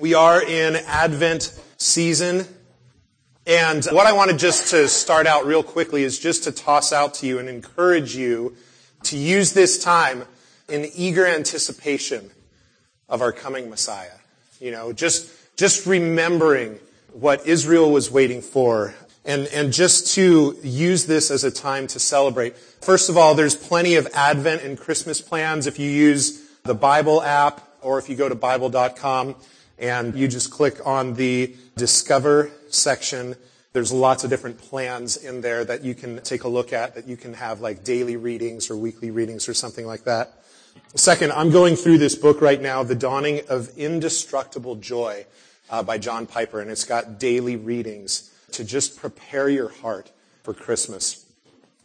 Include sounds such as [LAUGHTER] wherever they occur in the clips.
We are in Advent season. And what I wanted just to start out real quickly is just to toss out to you and encourage you to use this time in eager anticipation of our coming Messiah. You know, just, just remembering what Israel was waiting for and, and just to use this as a time to celebrate. First of all, there's plenty of Advent and Christmas plans if you use the Bible app or if you go to Bible.com and you just click on the Discover section. There's lots of different plans in there that you can take a look at that you can have like daily readings or weekly readings or something like that. Second, I'm going through this book right now, The Dawning of Indestructible Joy uh, by John Piper, and it's got daily readings to just prepare your heart for Christmas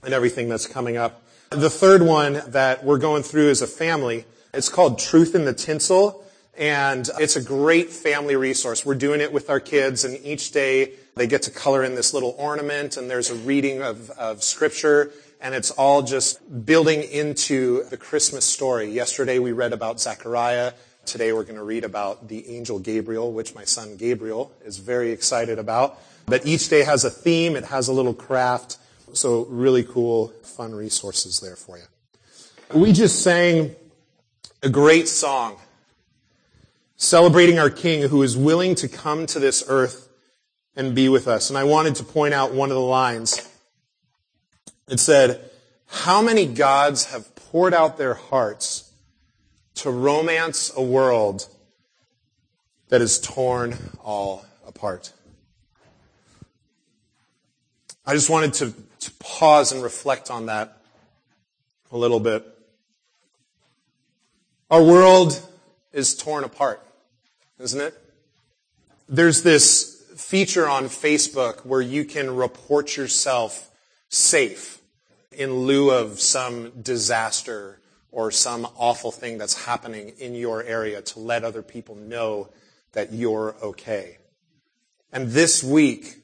and everything that's coming up. The third one that we're going through as a family, it's called Truth in the Tinsel. And it's a great family resource. We're doing it with our kids and each day they get to color in this little ornament and there's a reading of, of scripture and it's all just building into the Christmas story. Yesterday we read about Zechariah. Today we're going to read about the angel Gabriel, which my son Gabriel is very excited about. But each day has a theme. It has a little craft. So really cool, fun resources there for you. We just sang a great song celebrating our King who is willing to come to this earth and be with us. And I wanted to point out one of the lines. It said, how many gods have poured out their hearts to romance a world that is torn all apart? I just wanted to, to pause and reflect on that a little bit. Our world is torn apart, isn't it? There's this feature on Facebook where you can report yourself safe in lieu of some disaster or some awful thing that's happening in your area to let other people know that you're okay. And this week,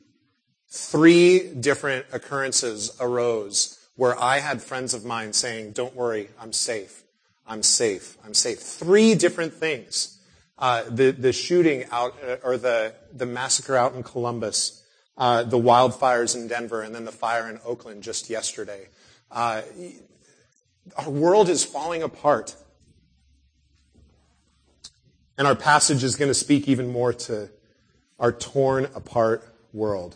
three different occurrences arose where I had friends of mine saying, don't worry, I'm safe. I'm safe. I'm safe. Three different things. Uh, the, the shooting out, uh, or the, the massacre out in Columbus, uh, the wildfires in Denver, and then the fire in Oakland just yesterday. Uh, our world is falling apart. And our passage is going to speak even more to our torn apart world.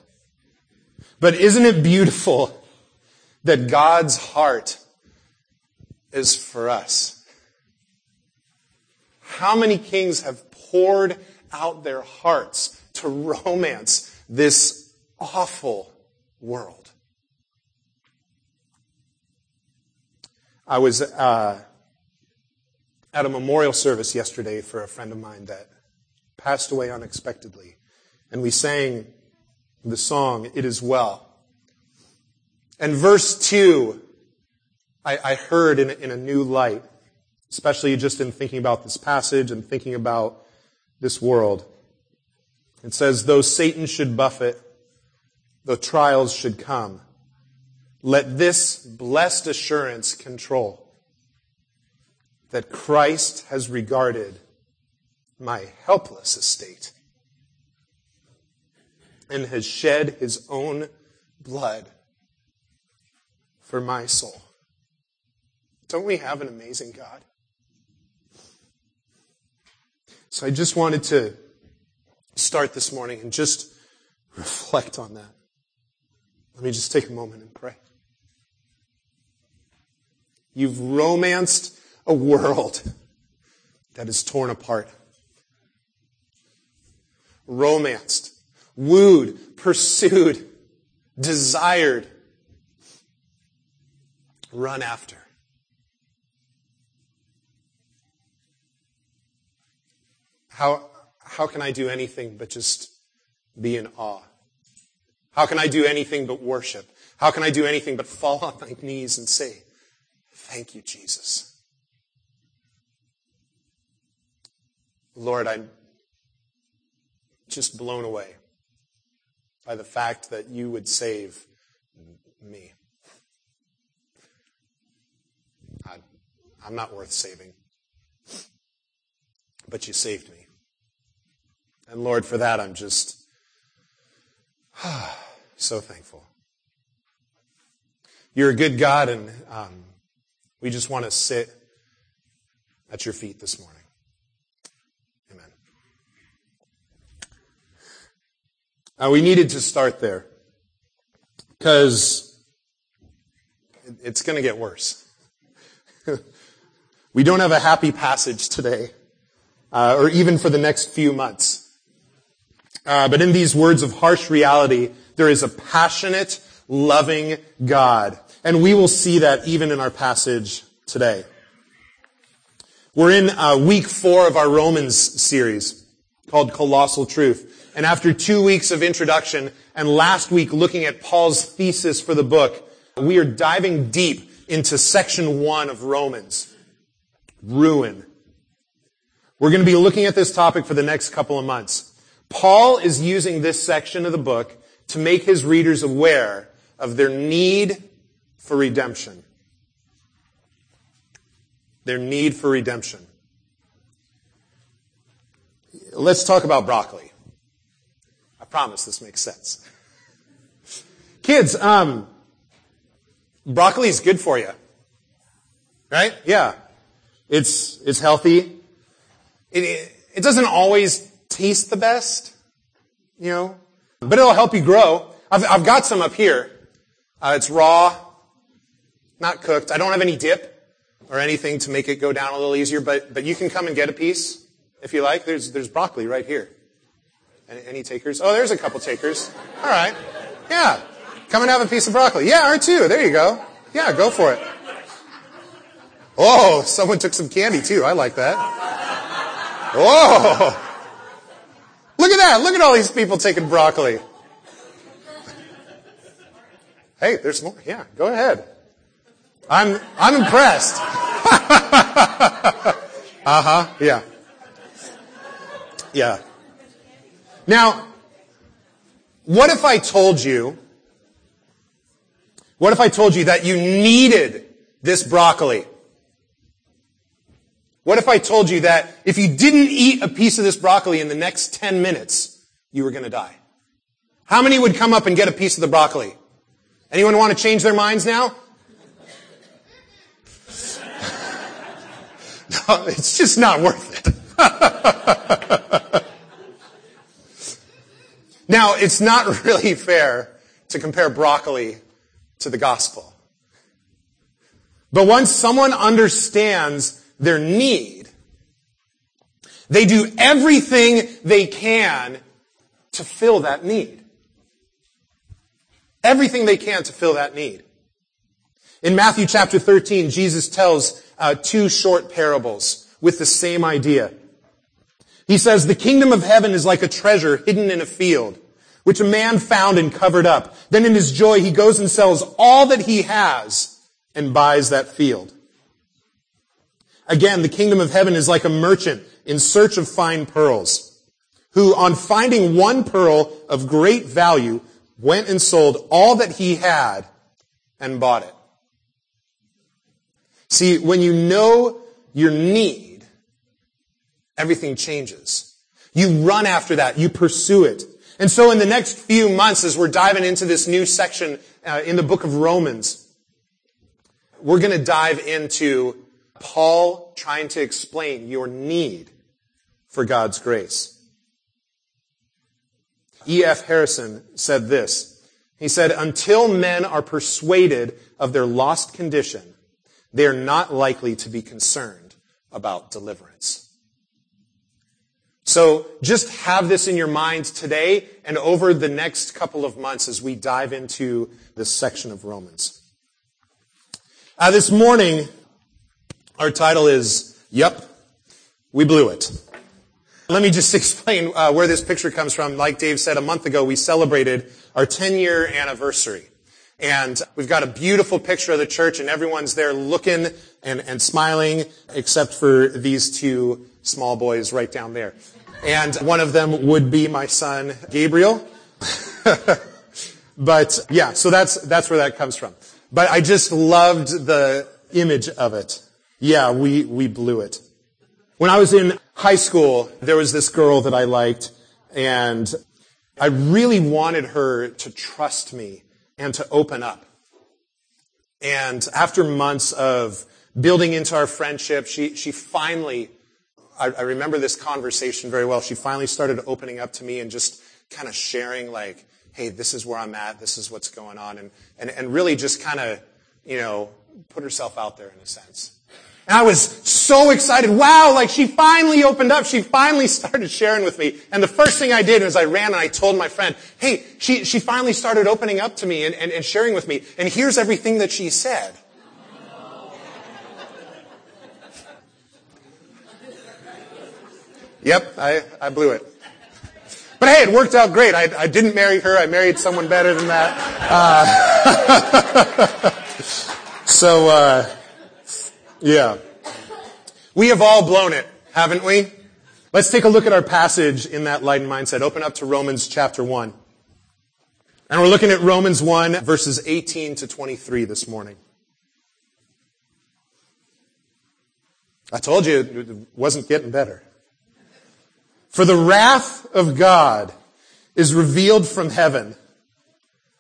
But isn't it beautiful that God's heart is for us? How many kings have poured out their hearts to romance this awful world? I was uh, at a memorial service yesterday for a friend of mine that passed away unexpectedly. And we sang the song, It Is Well. And verse 2, I, I heard in, in a new light, especially just in thinking about this passage and thinking about this world. It says, though Satan should buffet, though trials should come, let this blessed assurance control that Christ has regarded my helpless estate and has shed his own blood for my soul. Don't we have an amazing God? So I just wanted to start this morning and just [LAUGHS] reflect on that. Let me just take a moment and pray. You've romanced a world [LAUGHS] that is torn apart. Romanced wooed, pursued, desired, run after. How, how can I do anything but just be in awe? How can I do anything but worship? How can I do anything but fall on my knees and say, Thank you, Jesus? Lord, I'm just blown away by the fact that you would save me. I, I'm not worth saving, but you saved me. And Lord, for that, I'm just [SIGHS] so thankful. You're a good God, and um, we just want to sit at your feet this morning. Amen. Uh, we needed to start there because it's going to get worse. [LAUGHS] we don't have a happy passage today, uh, or even for the next few months. Uh, but in these words of harsh reality, there is a passionate, loving God. And we will see that even in our passage today. We're in uh, week four of our Romans series called Colossal Truth. And after two weeks of introduction and last week looking at Paul's thesis for the book, we are diving deep into section one of Romans. Ruin. We're going to be looking at this topic for the next couple of months. Paul is using this section of the book to make his readers aware of their need for redemption. Their need for redemption. Let's talk about broccoli. I promise this makes sense. Kids, um, broccoli is good for you. Right? Yeah. It's, it's healthy. It, it doesn't always taste the best, you know, but it'll help you grow. I've, I've got some up here. Uh, it's raw, not cooked. I don't have any dip or anything to make it go down a little easier, but, but you can come and get a piece if you like. There's, there's broccoli right here. Any, any takers? Oh, there's a couple takers. All right. Yeah. Come and have a piece of broccoli. Yeah, R2. There you go. Yeah, go for it. Oh, someone took some candy too. I like that. Oh. Look at that. Look at all these people taking broccoli. Hey, there's more. Yeah, go ahead. I'm, I'm impressed. [LAUGHS] uh huh. Yeah. Yeah. Now, what if I told you, what if I told you that you needed this broccoli? What if I told you that if you didn't eat a piece of this broccoli in the next 10 minutes, you were going to die? How many would come up and get a piece of the broccoli? Anyone want to change their minds now? [LAUGHS] no, it's just not worth it. [LAUGHS] now, it's not really fair to compare broccoli to the gospel. But once someone understands their need, they do everything they can to fill that need. Everything they can to fill that need. In Matthew chapter 13, Jesus tells uh, two short parables with the same idea. He says, the kingdom of heaven is like a treasure hidden in a field, which a man found and covered up. Then in his joy, he goes and sells all that he has and buys that field. Again, the kingdom of heaven is like a merchant in search of fine pearls, who on finding one pearl of great value went and sold all that he had and bought it. See, when you know your need, everything changes. You run after that. You pursue it. And so in the next few months, as we're diving into this new section uh, in the book of Romans, we're going to dive into Paul trying to explain your need for God's grace. E.F. Harrison said this. He said, until men are persuaded of their lost condition, they are not likely to be concerned about deliverance. So just have this in your mind today and over the next couple of months as we dive into this section of Romans. Uh, this morning, our title is, Yup, We Blew It. Let me just [LAUGHS] explain uh, where this picture comes from. Like Dave said, a month ago we celebrated our 10 year anniversary. And we've got a beautiful picture of the church and everyone's there looking and, and smiling except for these two small boys right down there. And one of them would be my son, Gabriel. [LAUGHS] but yeah, so that's, that's where that comes from. But I just loved the image of it. Yeah, we, we blew it. When I was in high school, there was this girl that I liked, And I really wanted her to trust me and to open up. And after months of building into our friendship, she, she finally, I, I remember this conversation very well. She finally started opening up to me and just kind of sharing like, hey, this is where I'm at, this is what's going on, and, and, and really just kind of, you know, put herself out there in a sense. And I was so excited. Wow, like she finally opened up. She finally [LAUGHS] started sharing with me. And the first thing I did was I ran and I told my friend, hey, she, she finally started opening up to me and, and, and sharing with me. And here's everything that she said. [LAUGHS] Yep, I, I blew it. But hey, it worked out great. I, I didn't marry her. I married someone better than that. Uh, [LAUGHS] so, uh, yeah. We have all blown it, haven't we? Let's take a look at our passage in that light and mindset. Open up to Romans chapter 1. And we're looking at Romans 1 verses 18 to 23 this morning. I told you it wasn't getting better. For the wrath of God is revealed from heaven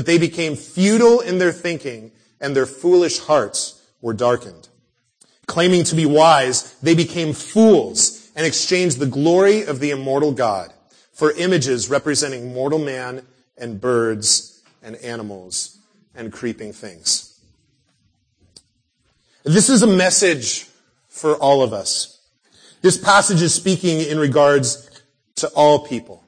But they became futile in their thinking and their foolish hearts were darkened. Claiming to be wise, they became fools and exchanged the glory of the immortal God for images representing mortal man and birds and animals and creeping things. This is a message for all of us. This passage is speaking in regards to all people.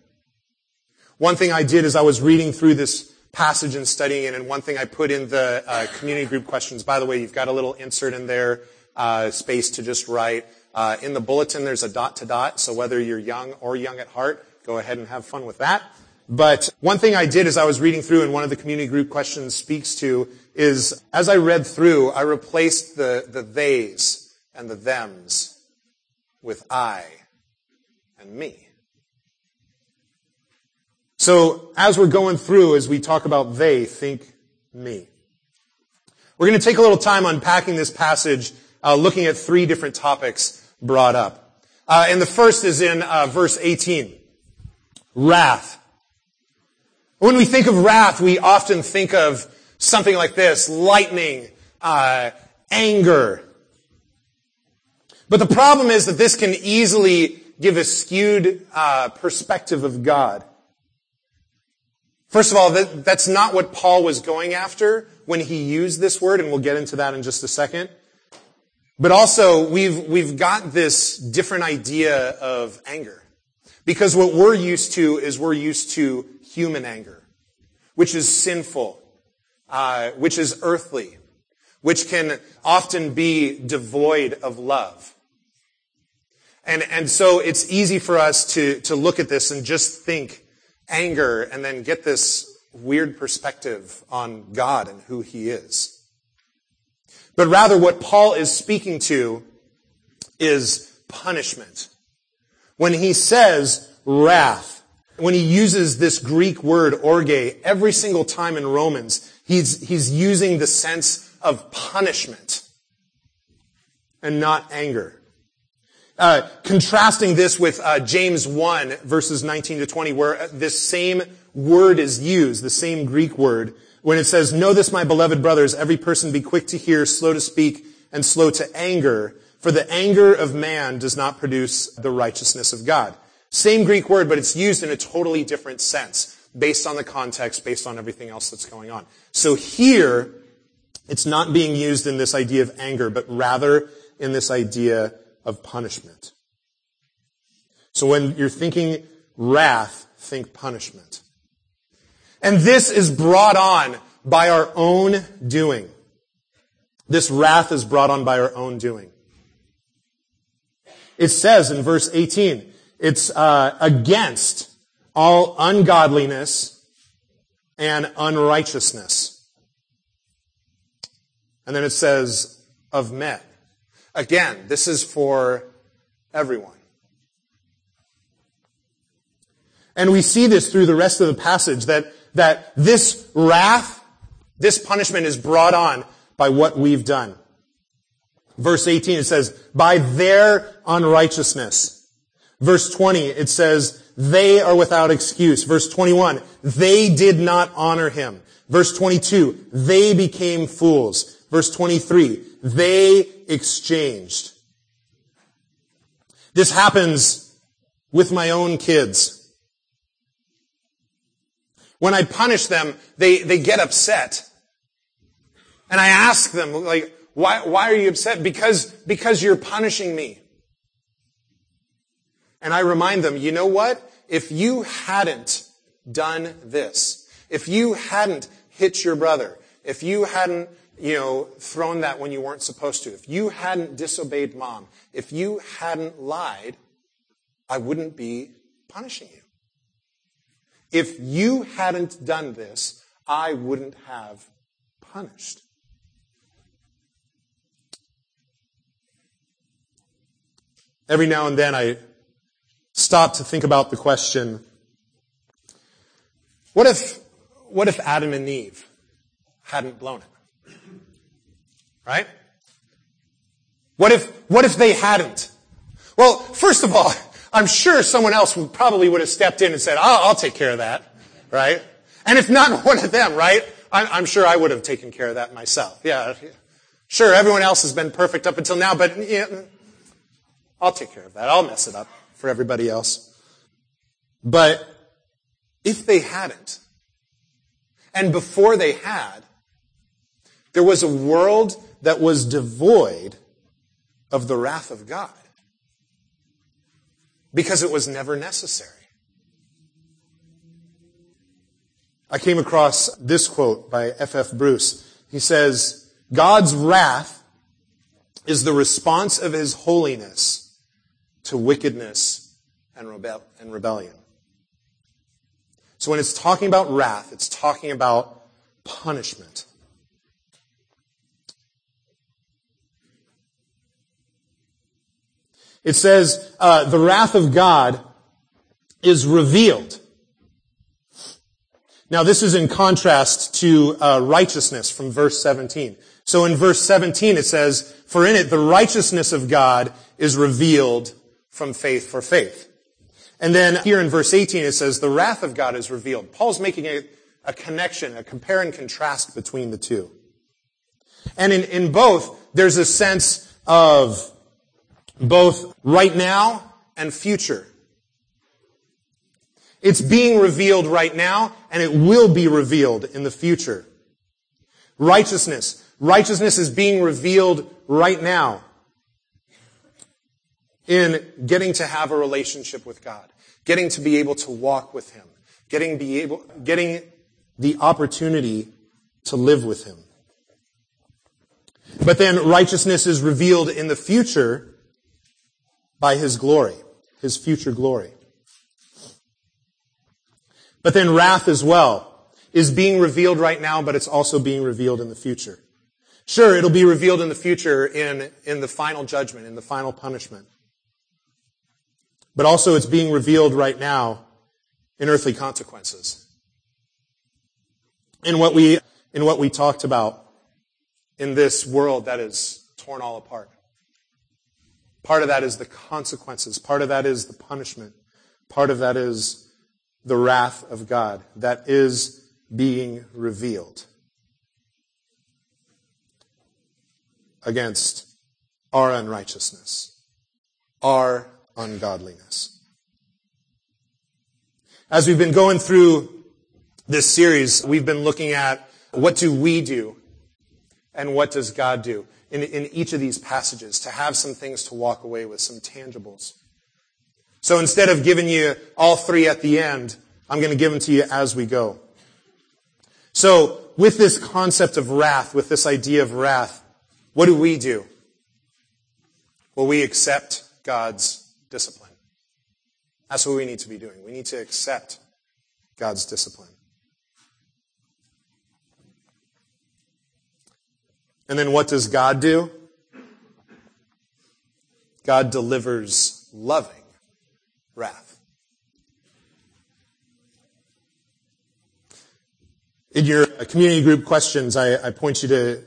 One thing I did as I was reading through this passage and studying it, and one thing I put in the uh, community group questions. By the way, you've got a little insert in there, uh, space to just write. Uh, in the bulletin, there's a dot to dot, so whether you're young or young at heart, go ahead and have fun with that. But one thing I did as I was reading through, and one of the community group questions speaks to, is as I read through, I replaced the, the theys and the thems with I and me. So as we're going through, as we talk about they, think me. We're going to take a little time unpacking this passage, uh, looking at three different topics brought up. Uh, and the first is in uh, verse 18. Wrath. When we think of wrath, we often think of something like this, lightning, uh, anger. But the problem is that this can easily give a skewed uh, perspective of God. First of all, that, that's not what Paul was going after when he used this word, and we'll get into that in just a second. But also, we've, we've got this different idea of anger. Because what we're used to is we're used to human anger, which is sinful, uh, which is earthly, which can often be devoid of love. And, and so it's easy for us to, to look at this and just think anger and then get this weird perspective on God and who he is. But rather what Paul is speaking to is punishment. When he says wrath, when he uses this Greek word orge every single time in Romans, he's, he's using the sense of punishment and not anger. Uh, contrasting this with uh, James 1, verses 19 to 20, where this same word is used, the same Greek word, when it says, Know this, my beloved brothers, every person be quick to hear, slow to speak, and slow to anger, for the anger of man does not produce the righteousness of God. Same Greek word, but it's used in a totally different sense, based on the context, based on everything else that's going on. So here, it's not being used in this idea of anger, but rather in this idea of punishment. So when you're thinking wrath, think punishment. And this is brought on by our own doing. This wrath is brought on by our own doing. It says in verse 18, it's uh, against all ungodliness and unrighteousness. And then it says, of men. Again, this is for everyone. And we see this through the rest of the passage that, that this wrath, this punishment is brought on by what we've done. Verse 18, it says, by their unrighteousness. Verse 20, it says, they are without excuse. Verse 21, they did not honor him. Verse 22, they became fools. Verse 23, they exchanged. This happens with my own kids. When I punish them, they, they get upset. And I ask them, like, why, why are you upset? Because, because you're punishing me. And I remind them, you know what? If you hadn't done this, if you hadn't hit your brother, if you hadn't, you know, thrown that when you weren't supposed to, if you hadn't disobeyed mom, if you hadn't lied, I wouldn't be punishing you. If you hadn't done this, I wouldn't have punished. Every now and then I stop to think about the question, what if, what if Adam and Eve hadn't blown it? Right? What if, what if they hadn't? Well, first of all, [LAUGHS] I'm sure someone else would probably would have stepped in and said, I'll, I'll take care of that, right? And if not [LAUGHS] one of them, right? I'm, I'm, sure I would have taken care of that myself. Yeah. Sure, everyone else has been perfect up until now, but yeah, mm, I'll take care of that. I'll mess it up for everybody else. But if they hadn't, and before they had, there was a world that was devoid of the wrath of God because it was never necessary. I came across this quote by F. F. Bruce. He says, God's wrath is the response of his holiness to wickedness and, and rebellion. So when it's talking about wrath, it's talking about punishment. It says, uh, the wrath of God is revealed. Now this is in contrast to uh, righteousness from verse 17. So in verse 17 it says, for in it the righteousness of God is revealed from faith for faith. And then here in verse 18 it says, the wrath of God is revealed. Paul's making a, a connection, a compare and contrast between the two. And in, in both, there's a sense of both right now and future. It's being revealed right now, and it will be revealed in the future. Righteousness. Righteousness is being revealed right now in getting to have a relationship with God, getting to be able to walk with Him, getting be able, getting the opportunity to live with Him. But then righteousness is revealed in the future by his glory, his future glory. But then wrath as well is being revealed right now, but it's also being revealed in the future. Sure, it'll be revealed in the future in, in the final judgment, in the final punishment. But also it's being revealed right now in earthly consequences. In what we, in what we talked about in this world that is torn all apart. Part of that is the consequences. Part of that is the punishment. Part of that is the wrath of God that is being revealed against our unrighteousness, our ungodliness. As we've been going through this series, we've been looking at what do we do and what does God do in, in each of these passages to have some things to walk away with, some tangibles. So instead of giving you all three at the end, I'm going to give them to you as we go. So with this concept of wrath, with this idea of wrath, what do we do? Well, we accept God's discipline. That's what we need to be doing. We need to accept God's discipline. And then what does God do? God delivers loving wrath. In your community group questions, I, I, point you to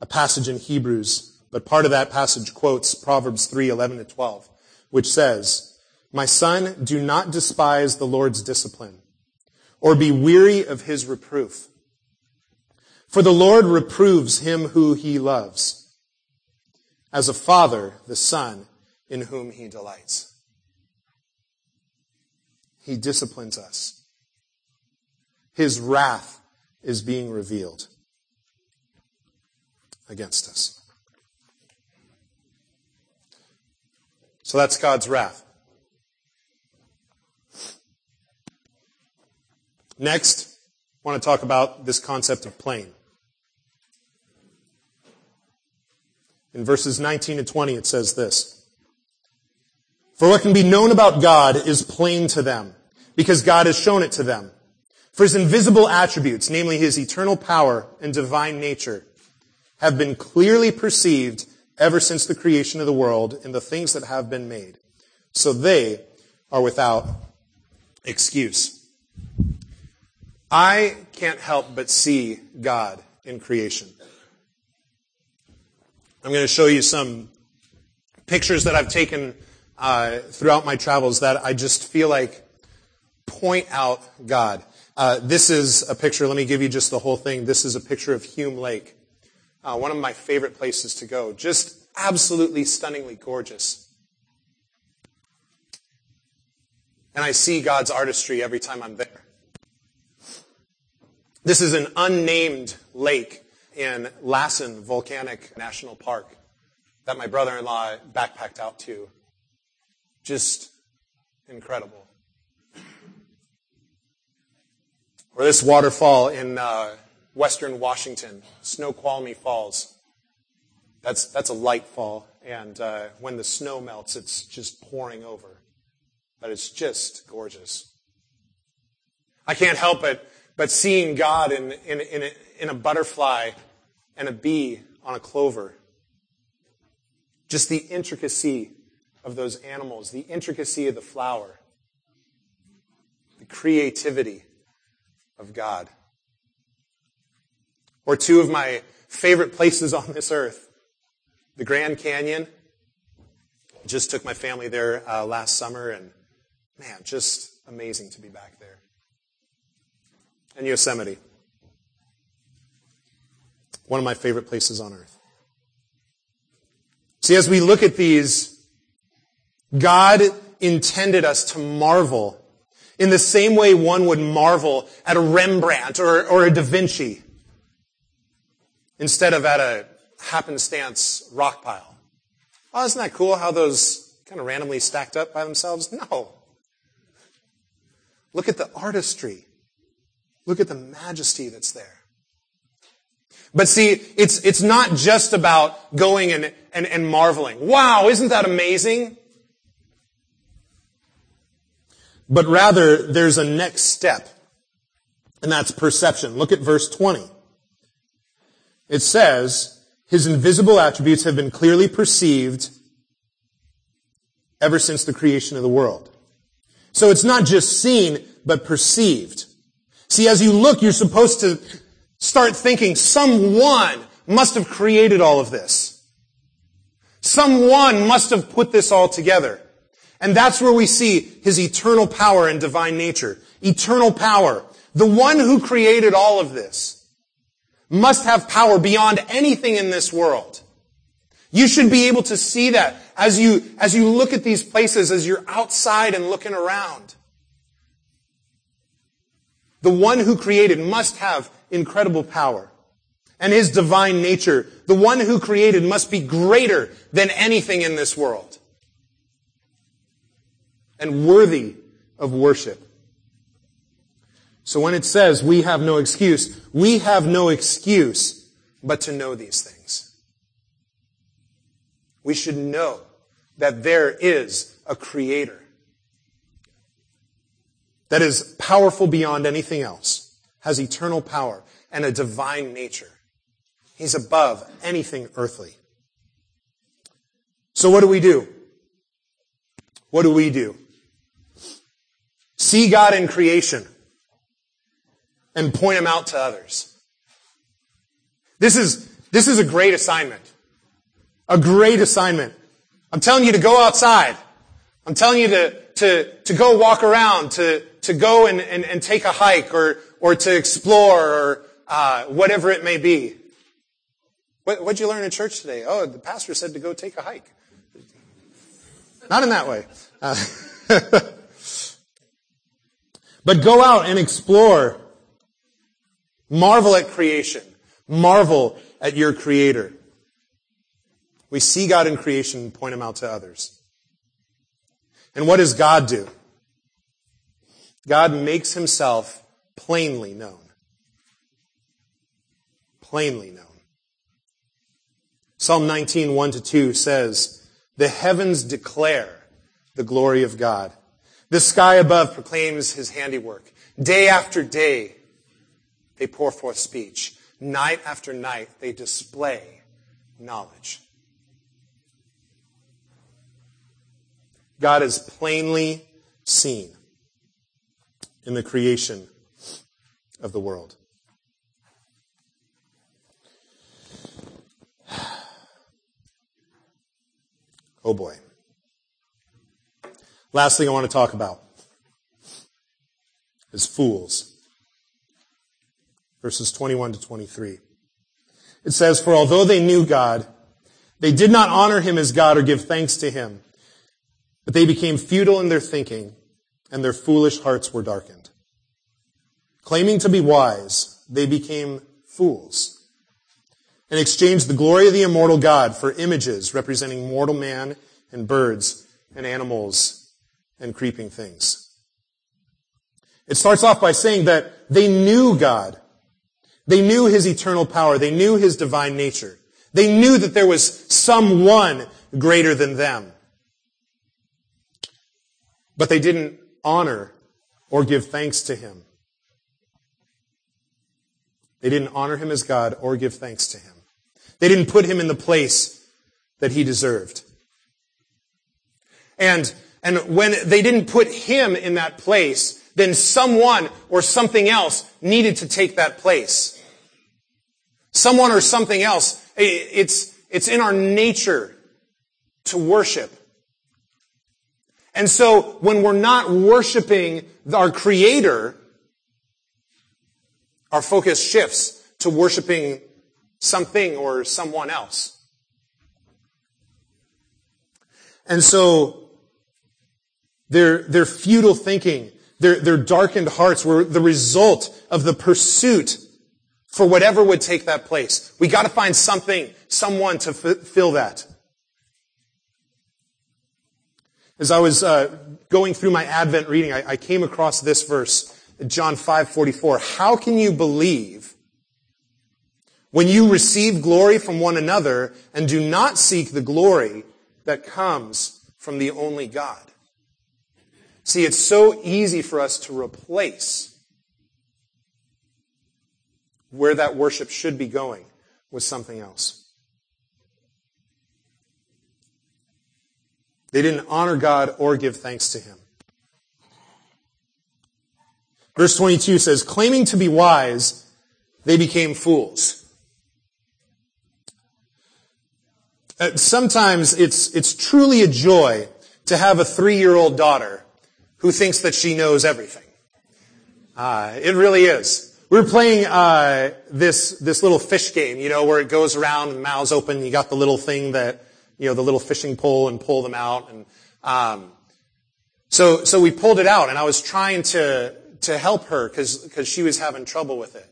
a passage in Hebrews, but part of that passage quotes Proverbs 3, 11 to 12, which says, My son, do not despise the Lord's discipline, or be weary of his reproof. For the Lord reproves him who he loves, as a father the son in whom he delights. He disciplines us. His wrath is being revealed against us. So that's God's wrath. Next, I want to talk about this concept of plain. In verses 19 to 20, it says this. For what can be known about God is plain to them, because God has shown it to them. For his invisible attributes, namely his eternal power and divine nature, have been clearly perceived ever since the creation of the world in the things that have been made. So they are without excuse. I can't help but see God in creation. I'm going to show you some pictures that I've taken uh, throughout my travels that I just feel like point out God. Uh, this is a picture. Let me give you just the whole thing. This is a picture of Hume Lake, uh, one of my favorite places to go. Just absolutely stunningly gorgeous. And I see God's artistry every time I'm there. This is an unnamed lake in Lassen Volcanic National Park that my brother-in-law backpacked out to. Just incredible. Or this waterfall in uh, western Washington, Snoqualmie Falls. That's, that's a light fall, and uh, when the snow melts, it's just pouring over. But it's just gorgeous. I can't help it but seeing God in, in, in, in a butterfly and a bee on a clover. Just the intricacy of those animals, the intricacy of the flower, the creativity of God. Or two of my favorite places on this earth, the Grand Canyon. Just took my family there uh, last summer, and man, just amazing to be back there. And Yosemite one of my favorite places on earth. See, as we look at these, God intended us to marvel in the same way one would marvel at a Rembrandt or, or a Da Vinci instead of at a happenstance rock pile. Oh, isn't that cool how those kind of randomly stacked up by themselves? No. Look at the artistry. Look at the majesty that's there. But see, it's, it's not just about going and, and, and marveling. Wow, isn't that amazing? But rather, there's a next step. And that's perception. Look at verse 20. It says, His invisible attributes have been clearly perceived ever since the creation of the world. So it's not just seen, but perceived. See, as you look, you're supposed to start thinking someone must have created all of this. Someone must have put this all together. And that's where we see his eternal power and divine nature. Eternal power. The one who created all of this must have power beyond anything in this world. You should be able to see that as you, as you look at these places, as you're outside and looking around. The one who created must have incredible power. And his divine nature, the one who created must be greater than anything in this world. And worthy of worship. So when it says we have no excuse, we have no excuse but to know these things. We should know that there is a creator that is powerful beyond anything else, has eternal power and a divine nature. He's above anything earthly. So what do we do? What do we do? See God in creation and point him out to others. This is, this is a great assignment. A great assignment. I'm telling you to go outside. I'm telling you to, to, to go walk around, to, to go and, and, and take a hike or, or to explore or uh, whatever it may be. What, what'd you learn in church today? Oh, the pastor said to go take a hike. Not in that way. Uh, [LAUGHS] but go out and explore. Marvel at creation. Marvel at your creator. We see God in creation and point him out to others. And what does God do? God makes himself plainly known. Plainly known. Psalm 19, 1 to 2 says, The heavens declare the glory of God. The sky above proclaims his handiwork. Day after day, they pour forth speech. Night after night, they display knowledge. God is plainly seen in the creation of the world. [SIGHS] Oh boy. Last thing I want to talk about is fools. Verses 21 to 23. It says, For although they knew God, they did not honor him as God or give thanks to him, but they became futile in their thinking, and their foolish hearts were darkened. Claiming to be wise, they became fools and exchanged the glory of the immortal God for images representing mortal man and birds and animals and creeping things. It starts off by saying that they knew God. They knew His eternal power. They knew His divine nature. They knew that there was someone greater than them. But they didn't honor or give thanks to Him. They didn't honor Him as God or give thanks to Him. They didn't put him in the place that he deserved. And, and when they didn't put him in that place, then someone or something else needed to take that place. Someone or something else. It's, it's in our nature to worship. And so when we're not worshiping our creator, our focus shifts to worshiping something or someone else. And so their, their futile thinking, their, their darkened hearts were the result of the pursuit for whatever would take that place. We got to find something, someone to f- fill that. As I was uh, going through my Advent reading, I, I came across this verse, John 5:44. How can you believe when you receive glory from one another and do not seek the glory that comes from the only God. See, it's so easy for us to replace where that worship should be going with something else. They didn't honor God or give thanks to Him. Verse 22 says, claiming to be wise, they became fools. Uh, sometimes it's, it's truly a joy to have a three-year-old daughter who thinks that she knows everything. Uh, it really is. We were playing uh, this this little fish game, you know, where it goes around and the mouth's open. And you got the little thing that, you know, the little fishing pole and pull them out. And um, so so we pulled it out, and I was trying to to help her because she was having trouble with it.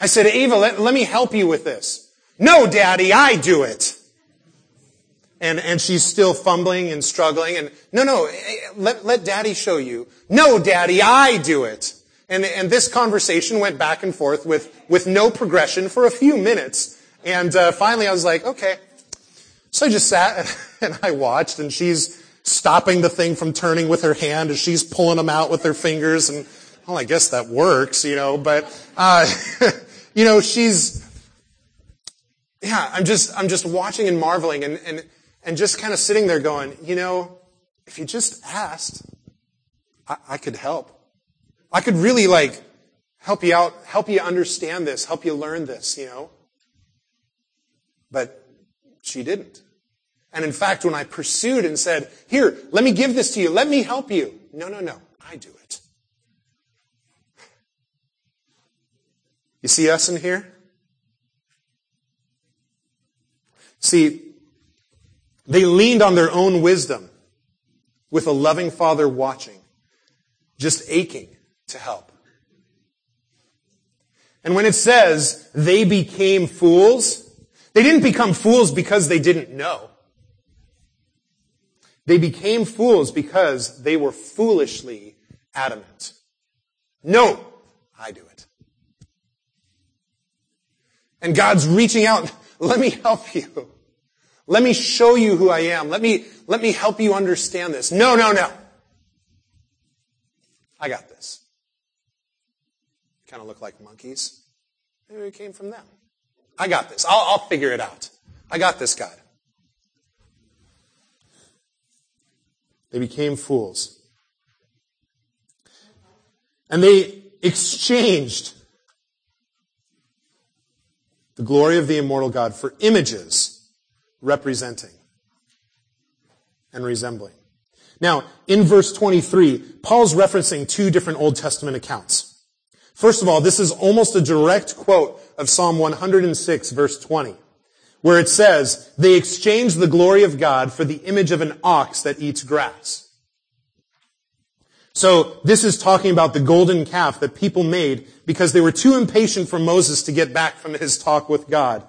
I said, Ava, let, let me help you with this. No, Daddy, I do it and, and she's still fumbling and struggling and no, no, let, let daddy show you. No, daddy, I do it. And, and this conversation went back and forth with, with no progression for a few minutes. And uh, finally I was like, okay. So I just sat [LAUGHS] and I watched and she's, stopping the thing from turning with her hand as she's pulling them out with her fingers. And, well, I guess that works, you know, but, uh, [LAUGHS] you know, she's, yeah, I'm just, I'm just watching and marveling and, and, and just kind of sitting there going, you know, if you just asked, I, I could help. I could really like help you out, help you understand this, help you learn this, you know. But she didn't. And in fact, when I pursued and said, here, let me give this to you, let me help you. No, no, no, I do it. You see us in here? See, they leaned on their own wisdom with a loving father watching, just aching to help. And when it says they became fools, they didn't become fools because they didn't know. They became fools because they were foolishly adamant. No, I do it. And God's reaching out, [LAUGHS] let me help you. Let me show you who I am. Let me, let me help you understand this. No, no, no. I got this. Kind of look like monkeys. Maybe it came from them. I got this. I'll, I'll figure it out. I got this, God. They became fools. And they exchanged the glory of the immortal God for images representing and resembling. Now, in verse 23, Paul's referencing two different Old Testament accounts. First of all, this is almost a direct quote of Psalm 106 verse 20, where it says, they exchanged the glory of God for the image of an ox that eats grass. So this is talking about the golden calf that people made because they were too impatient for Moses to get back from his talk with God.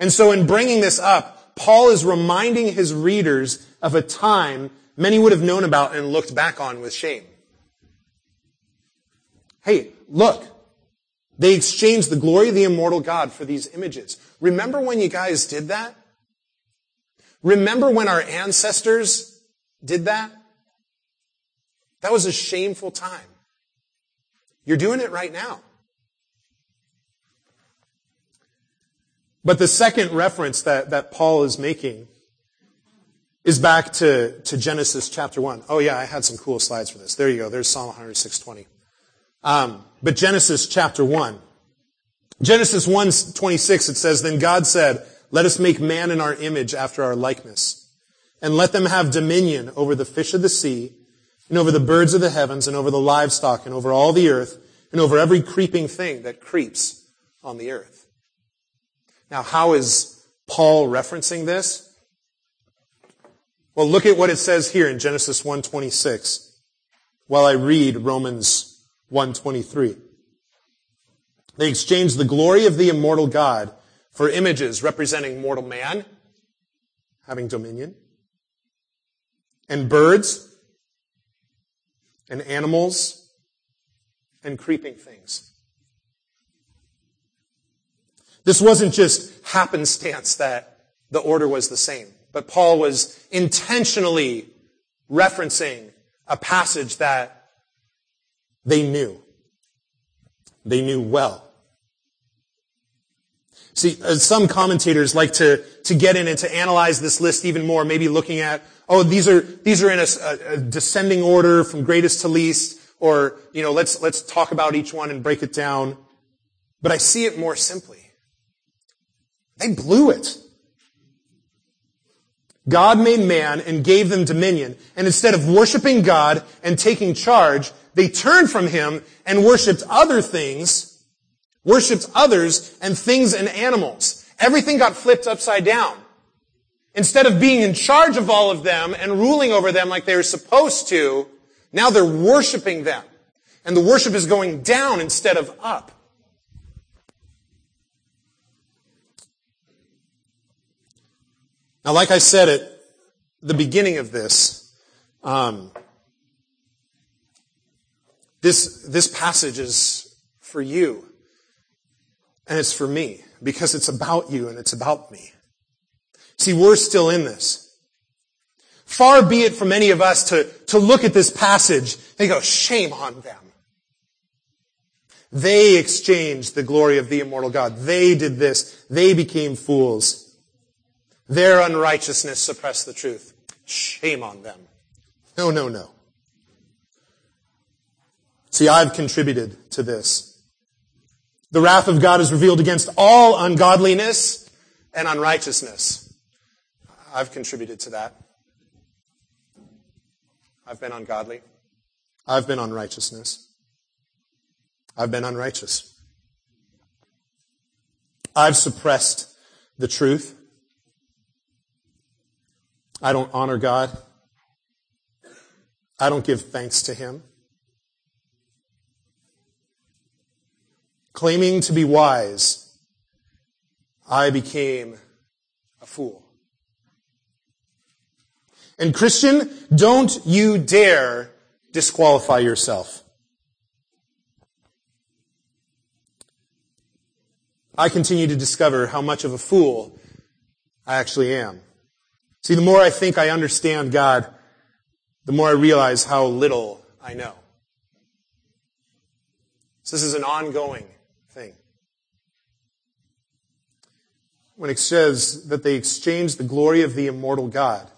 And so in bringing this up, Paul is reminding his readers of a time many would have known about and looked back on with shame. Hey, look. They exchanged the glory of the immortal God for these images. Remember when you guys did that? Remember when our ancestors did that? That was a shameful time. You're doing it right now. But the second reference that, that Paul is making is back to, to Genesis chapter 1. Oh yeah, I had some cool slides for this. There you go. There's Psalm 106.20. Um, but Genesis chapter 1. Genesis 1.26 it says, Then God said, Let us make man in our image after our likeness, and let them have dominion over the fish of the sea, and over the birds of the heavens, and over the livestock, and over all the earth, and over every creeping thing that creeps on the earth. Now, how is Paul referencing this? Well, look at what it says here in Genesis 1:26 while I read Romans 1:23. They exchanged the glory of the immortal God for images representing mortal man having dominion and birds and animals and creeping things. This wasn't just happenstance that the order was the same. But Paul was intentionally referencing a passage that they knew. They knew well. See, uh, some commentators like to, to get in and to analyze this list even more, maybe looking at, oh, these are, these are in a, a descending order from greatest to least, or, you know, let's, let's talk about each one and break it down. But I see it more simply. They blew it. God made man and gave them dominion. And instead of worshiping God and taking charge, they turned from him and worshiped other things, worshiped others and things and animals. Everything got flipped upside down. Instead of being in charge of all of them and ruling over them like they were supposed to, now they're worshiping them. And the worship is going down instead of up. Now, like I said at the beginning of this, um, this, this passage is for you. And it's for me because it's about you and it's about me. See, we're still in this. Far be it from any of us to, to look at this passage and go, shame on them. They exchanged the glory of the immortal God. They did this. They became fools. Their unrighteousness suppressed the truth. Shame on them. No, no, no. See, I've contributed to this. The wrath of God is revealed against all ungodliness and unrighteousness. I've contributed to that. I've been ungodly. I've been unrighteousness. I've been unrighteous. I've suppressed the truth. I don't honor God. I don't give thanks to Him. Claiming to be wise, I became a fool. And Christian, don't you dare disqualify yourself. I continue to discover how much of a fool I actually am. See, the more I think I understand God, the more I realize how little I know. So this is an ongoing thing. When it says that they exchanged the glory of the immortal God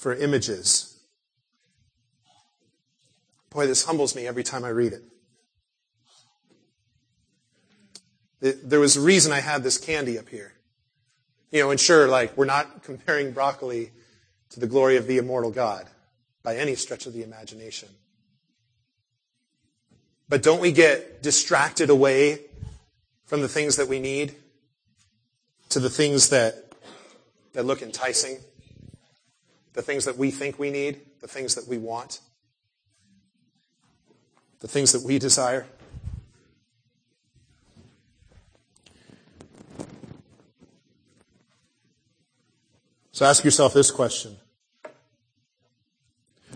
for images. Boy, this humbles me every time I read it. There was a reason I had this candy up here. You know, and sure, like, we're not [LAUGHS] comparing broccoli to the glory of the immortal God by any stretch of the imagination. But don't we get distracted away from the things that we need to the things that, that look enticing? The things that we think we need? The things that we want? The things that we desire? So ask yourself this question.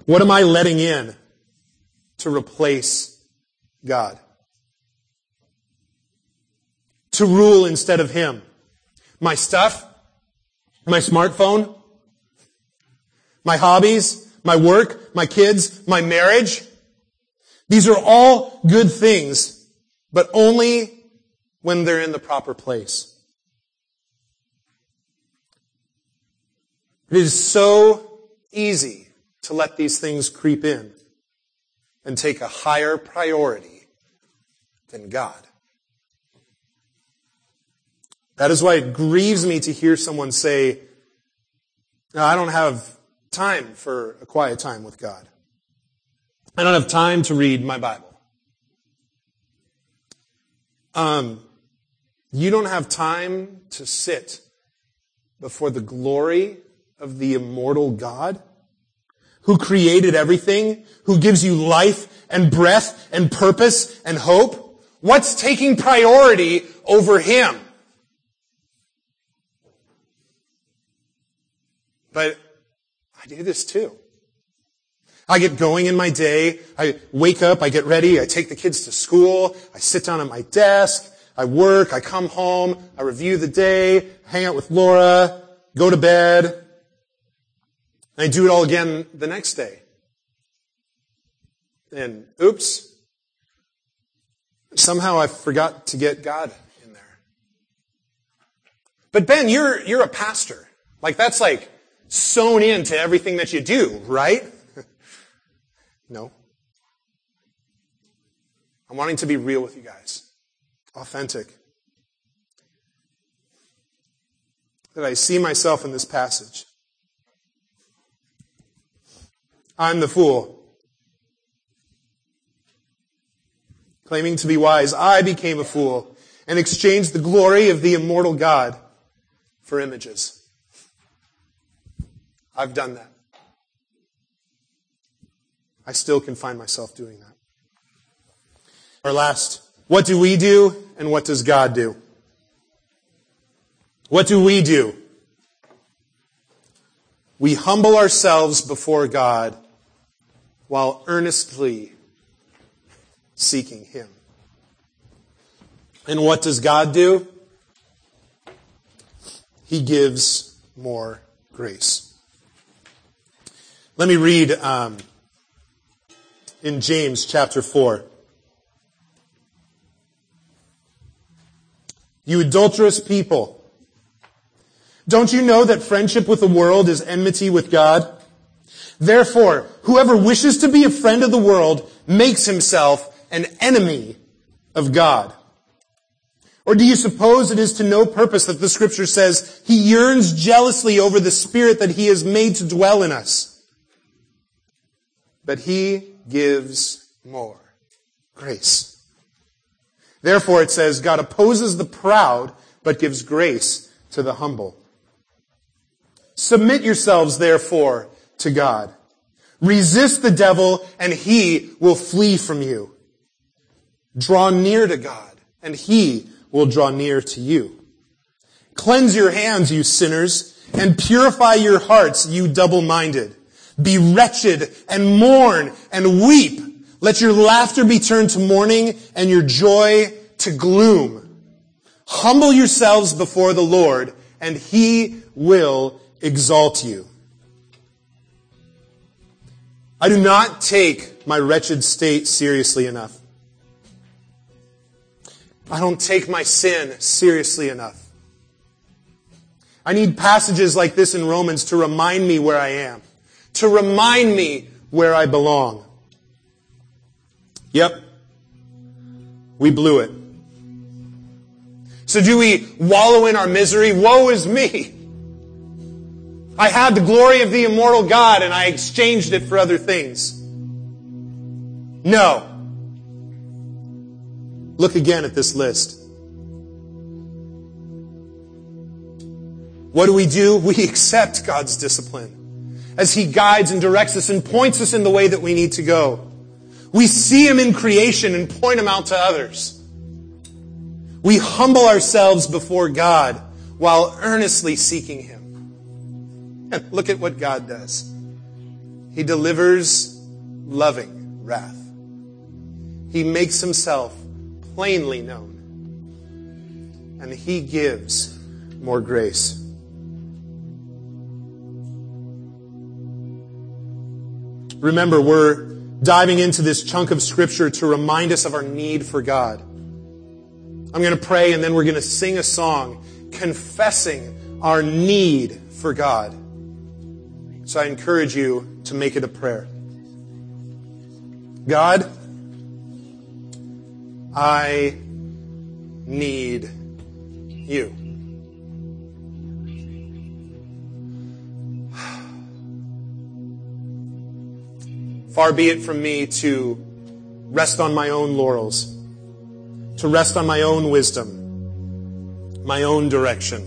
What am I letting in to replace God? To rule instead of Him? My stuff? My smartphone? My hobbies? My work? My kids? My marriage? These are all good things, but only when they're in the proper place. It is so easy to let these things creep in and take a higher priority than God. That is why it grieves me to hear someone say, I don't have time for a quiet time with God. I don't have time to read my Bible. Um, you don't have time to sit before the glory of the immortal God who created everything, who gives you life and breath and purpose and hope? What's taking priority over him? But I do this too. I get going in my day. I wake up, I get ready, I take the kids to school, I sit down at my desk, I work, I come home, I review the day, hang out with Laura, go to bed, and I do it all again the next day. And oops, somehow I forgot to get God in there. But Ben, you're, you're a pastor. Like that's like sewn into everything that you do, right? [LAUGHS] no. I'm wanting to be real with you guys. Authentic. That I see myself in this passage. I'm the fool. Claiming to be wise, I became a fool and exchanged the glory of the immortal God for images. I've done that. I still can find myself doing that. Our last, what do we do and what does God do? What do we do? We humble ourselves before God while earnestly seeking Him. And what does God do? He gives more grace. Let me read um, in James chapter 4. You adulterous people. Don't you know that friendship with the world is enmity with God? Therefore, whoever wishes to be a friend of the world makes himself an enemy of God. Or do you suppose it is to no purpose that the scripture says he yearns jealously over the spirit that he has made to dwell in us? But he gives more grace. Therefore it says God opposes the proud, but gives grace to the humble. Submit yourselves therefore to God. Resist the devil and he will flee from you. Draw near to God and he will draw near to you. Cleanse your hands, you sinners, and purify your hearts, you double-minded. Be wretched and mourn and weep. Let your laughter be turned to mourning and your joy to gloom. Humble yourselves before the Lord and he will exalt you. I do not take my wretched state seriously enough. I don't take my sin seriously enough. I need passages like this in Romans to remind me where I am, to remind me where I belong. Yep. We blew it. So do we wallow in our misery? Woe is me. I had the glory of the immortal God and I exchanged it for other things. No. Look again at this list. What do we do? We [LAUGHS] accept God's discipline as He guides and directs us and points us in the way that we need to go. We see Him in creation and point Him out to others. We humble ourselves before God while earnestly seeking Him. And look at what God does. He delivers loving wrath. He makes Himself plainly known. And He gives more grace. Remember, we're diving into this chunk of scripture to remind us of our need for God. I'm going to pray and then we're going to sing a song confessing our need for God. So I encourage you to make it a prayer. God, I need you. Far be it from me to rest on my own laurels, to rest on my own wisdom, my own direction.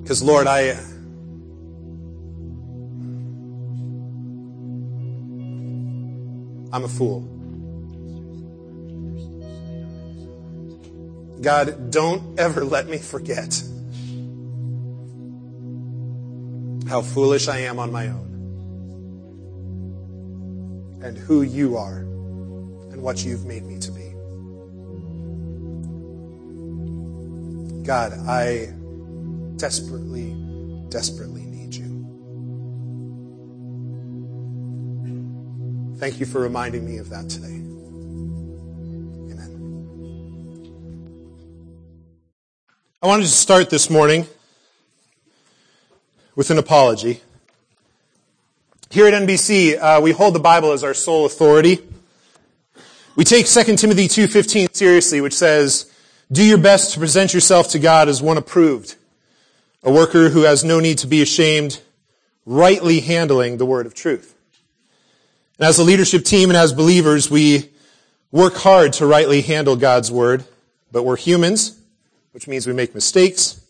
Because Lord, I, I'm a fool. God, don't ever let me forget how foolish I am on my own and who you are and what you've made me to be. God, I desperately, desperately need you. Thank you for reminding me of that today. I wanted to start this morning with an apology. Here at NBC, uh, we hold the Bible as our sole authority. We take 2 Timothy 2.15 seriously, which says, Do your best to present yourself to God as one approved, a worker who has no need to be ashamed, rightly handling the word of truth. And as a leadership team and as believers, we work hard to rightly handle God's word, but we're humans, which means we make mistakes.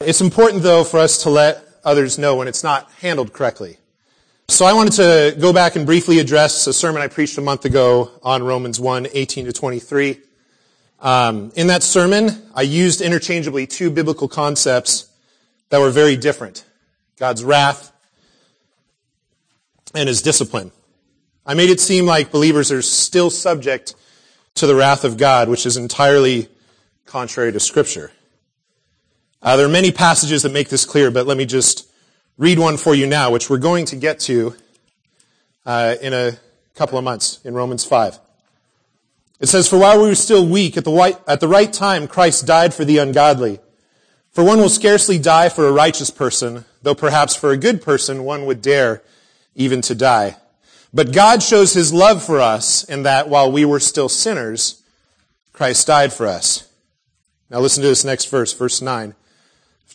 It's important though for us to let others know when it's not handled correctly. So I wanted to go back and briefly address a sermon I preached a month ago on Romans 1, 18 to 23. Um, in that sermon, I used interchangeably two biblical concepts that were very different. God's wrath and his discipline. I made it seem like believers are still subject to the wrath of God, which is entirely contrary to Scripture. Uh, there are many passages that make this clear, but let me just read one for you now, which we're going to get to uh, in a couple of months in Romans 5. It says, For while we were still weak, at the, right, at the right time, Christ died for the ungodly. For one will scarcely die for a righteous person, though perhaps for a good person one would dare even to die. But God shows his love for us in that while we were still sinners, Christ died for us. Now listen to this next verse, verse 9 of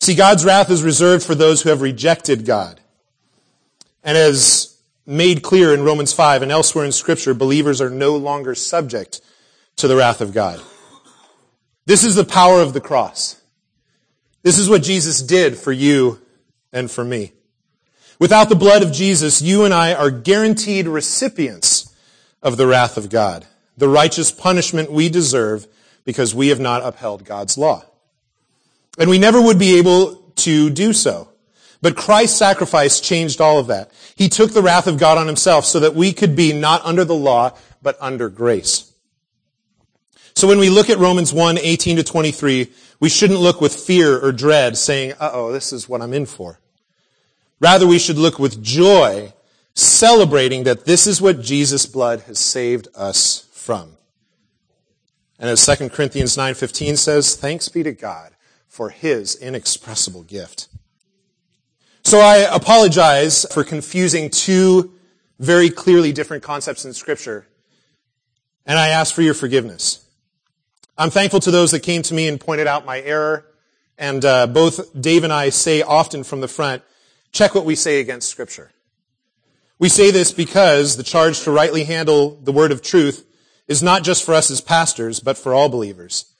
See, God's wrath is reserved for those who have rejected God. And as made clear in Romans 5 and elsewhere in scripture, believers are no longer subject to the wrath of God. This is the power of the cross. This is what Jesus did for you and for me. Without the blood of Jesus, you and I are guaranteed recipients of the wrath of God, the righteous punishment we deserve because we have not upheld God's law. And we never would be able to do so. But Christ's sacrifice changed all of that. He took the wrath of God on himself so that we could be not under the law, but under grace. So when we look at Romans 1, 18 to 23, we shouldn't look with fear or dread saying, uh-oh, this is what I'm in for. Rather, we should look with joy, celebrating that this is what Jesus' blood has saved us from. And as 2 Corinthians 9.15 says, thanks be to God for his inexpressible gift. So I apologize for confusing two very clearly different concepts in scripture. And I ask for your forgiveness. I'm thankful to those that came to me and pointed out my error. And uh, both Dave and I say often from the front, check what we say against scripture. We say this because the charge to rightly handle the word of truth is not just for us as pastors, but for all believers.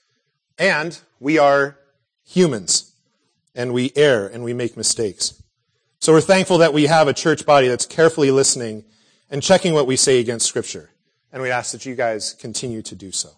And we are humans and we err and we make mistakes. So we're thankful that we have a church body that's carefully listening and checking what we say against scripture. And we ask that you guys continue to do so.